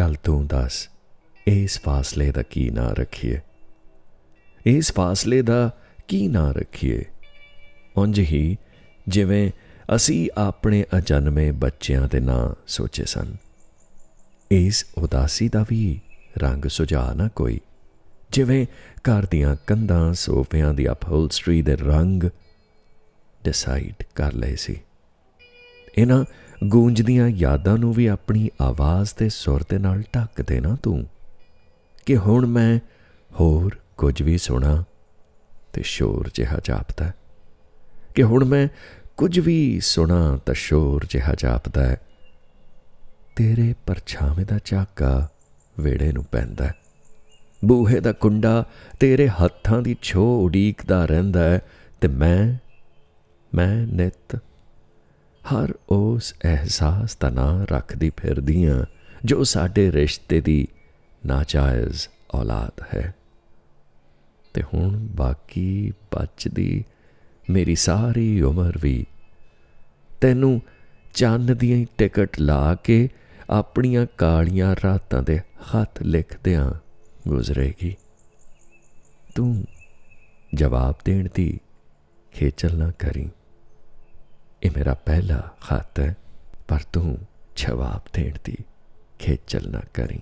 ਚੱਲ ਤੂੰ ਦੱਸ, ਇਸ ਫਾਸਲੇ ਦਾ ਕੀ ਨਾਂ ਰੱਖੀਏ? ਇਸ ਫਾਸਲੇ ਦਾ ਕੀ ਨਾਂ ਰੱਖੀਏ? ਉਂਝ ਹੀ ਜਿਵੇਂ ਅਸੀਂ ਆਪਣੇ ਅਜਨਮੇ ਬੱਚਿਆਂ ਦੇ ਨਾਂ ਸੋਚੇ ਸਨ, ਇਸ ਉਦਾਸੀ ਦਾ ਵੀ ਰੰਗ ਸੁਝਾ ਨਾ ਕੋਈ। ਜਿਵੇਂ ਘਰ ਦੀਆਂ ਕੰਧਾਂ, ਸੋਫਿਆਂ ਦੀ ਅਪਹੋਲਸਟਰੀ ਦੇ ਰੰਗ ਡਿਸਾਈਡ ਕਰ ਲਏ ਸੀ। ਇਹਨਾਂ ਗੂੰਜਦੀਆਂ ਯਾਦਾਂ ਨੂੰ ਵੀ ਆਪਣੀ ਆਵਾਜ਼ ਤੇ ਸੁਰ ਦੇ ਨਾਲ ਢੱਕ ਦੇਣਾ ਤੂੰ, ਕਿ ਹੁਣ ਮੈਂ ਹੋਰ ਕੁਝ ਵੀ ਸੁਣਾ ਤੇ ਸ਼ੋਰ ਜਿਹਾ ਜਾਪਦਾ ਕਿ ਹੁਣ ਮੈਂ ਕੁਝ ਵੀ ਸੁਣਾ ਤਾਂ ਸ਼ੋਰ ਜਿਹਾ ਜਾਪਦਾ ਹੈ। ਤੇਰੇ ਪਰਛਾਵੇਂ ਦਾ ਝਾਕਾ ਵੇੜੇ ਨੂੰ ਪੈਂਦਾ ਬੂਹੇ ਦਾ ਕੁੰਡਾ ਤੇਰੇ ਹੱਥਾਂ ਦੀ ਛੋ ਉਡੀਕਦਾ ਰਹਿੰਦਾ ਹੈ ਤੇ ਮੈਂ ਮੈਂ ਨਿਤ ਹਰ ਉਸ ਅਹਿਸਾਸ ਦਾ ਨਾਂ ਰੱਖਦੀ ਫਿਰਦੀਆਂ, ਜੋ ਸਾਡੇ ਰਿਸ਼ਤੇ ਦੀ ਨਾਜਾਇਜ਼ ਔਲਾਦ ਹੈ। ਤੇ ਹੁਣ ਬਾਕੀ ਬਚਦੀ ਮੇਰੀ ਸਾਰੀ ਉਮਰ ਵੀ। ਤੈਨੂੰ ਚੰਨ ਦੀਆਂ ਟਿਕਟ ਲਾ ਕੇ ਆਪਣੀਆਂ ਕਾਲੀਆਂ ਰਾਤਾਂ ਦੇ ਹੱਥ ਲਿਖਦਿਆਂ ਗੁਜ਼ਰੇਗੀ। ਤੂੰ ਜਵਾਬ ਦੇਣ ਦੀ ਖੇਚਲ ਨਾ ਕਰੀ। ਇਹ ਮੇਰਾ ਪਹਿਲਾ ਖਤ ਹੈ ਪਰ ਤੂੰ ਜਵਾਬ ਦੇਣ ਦੀ ਖੇਚਲ ਨਾ ਕਰੀ।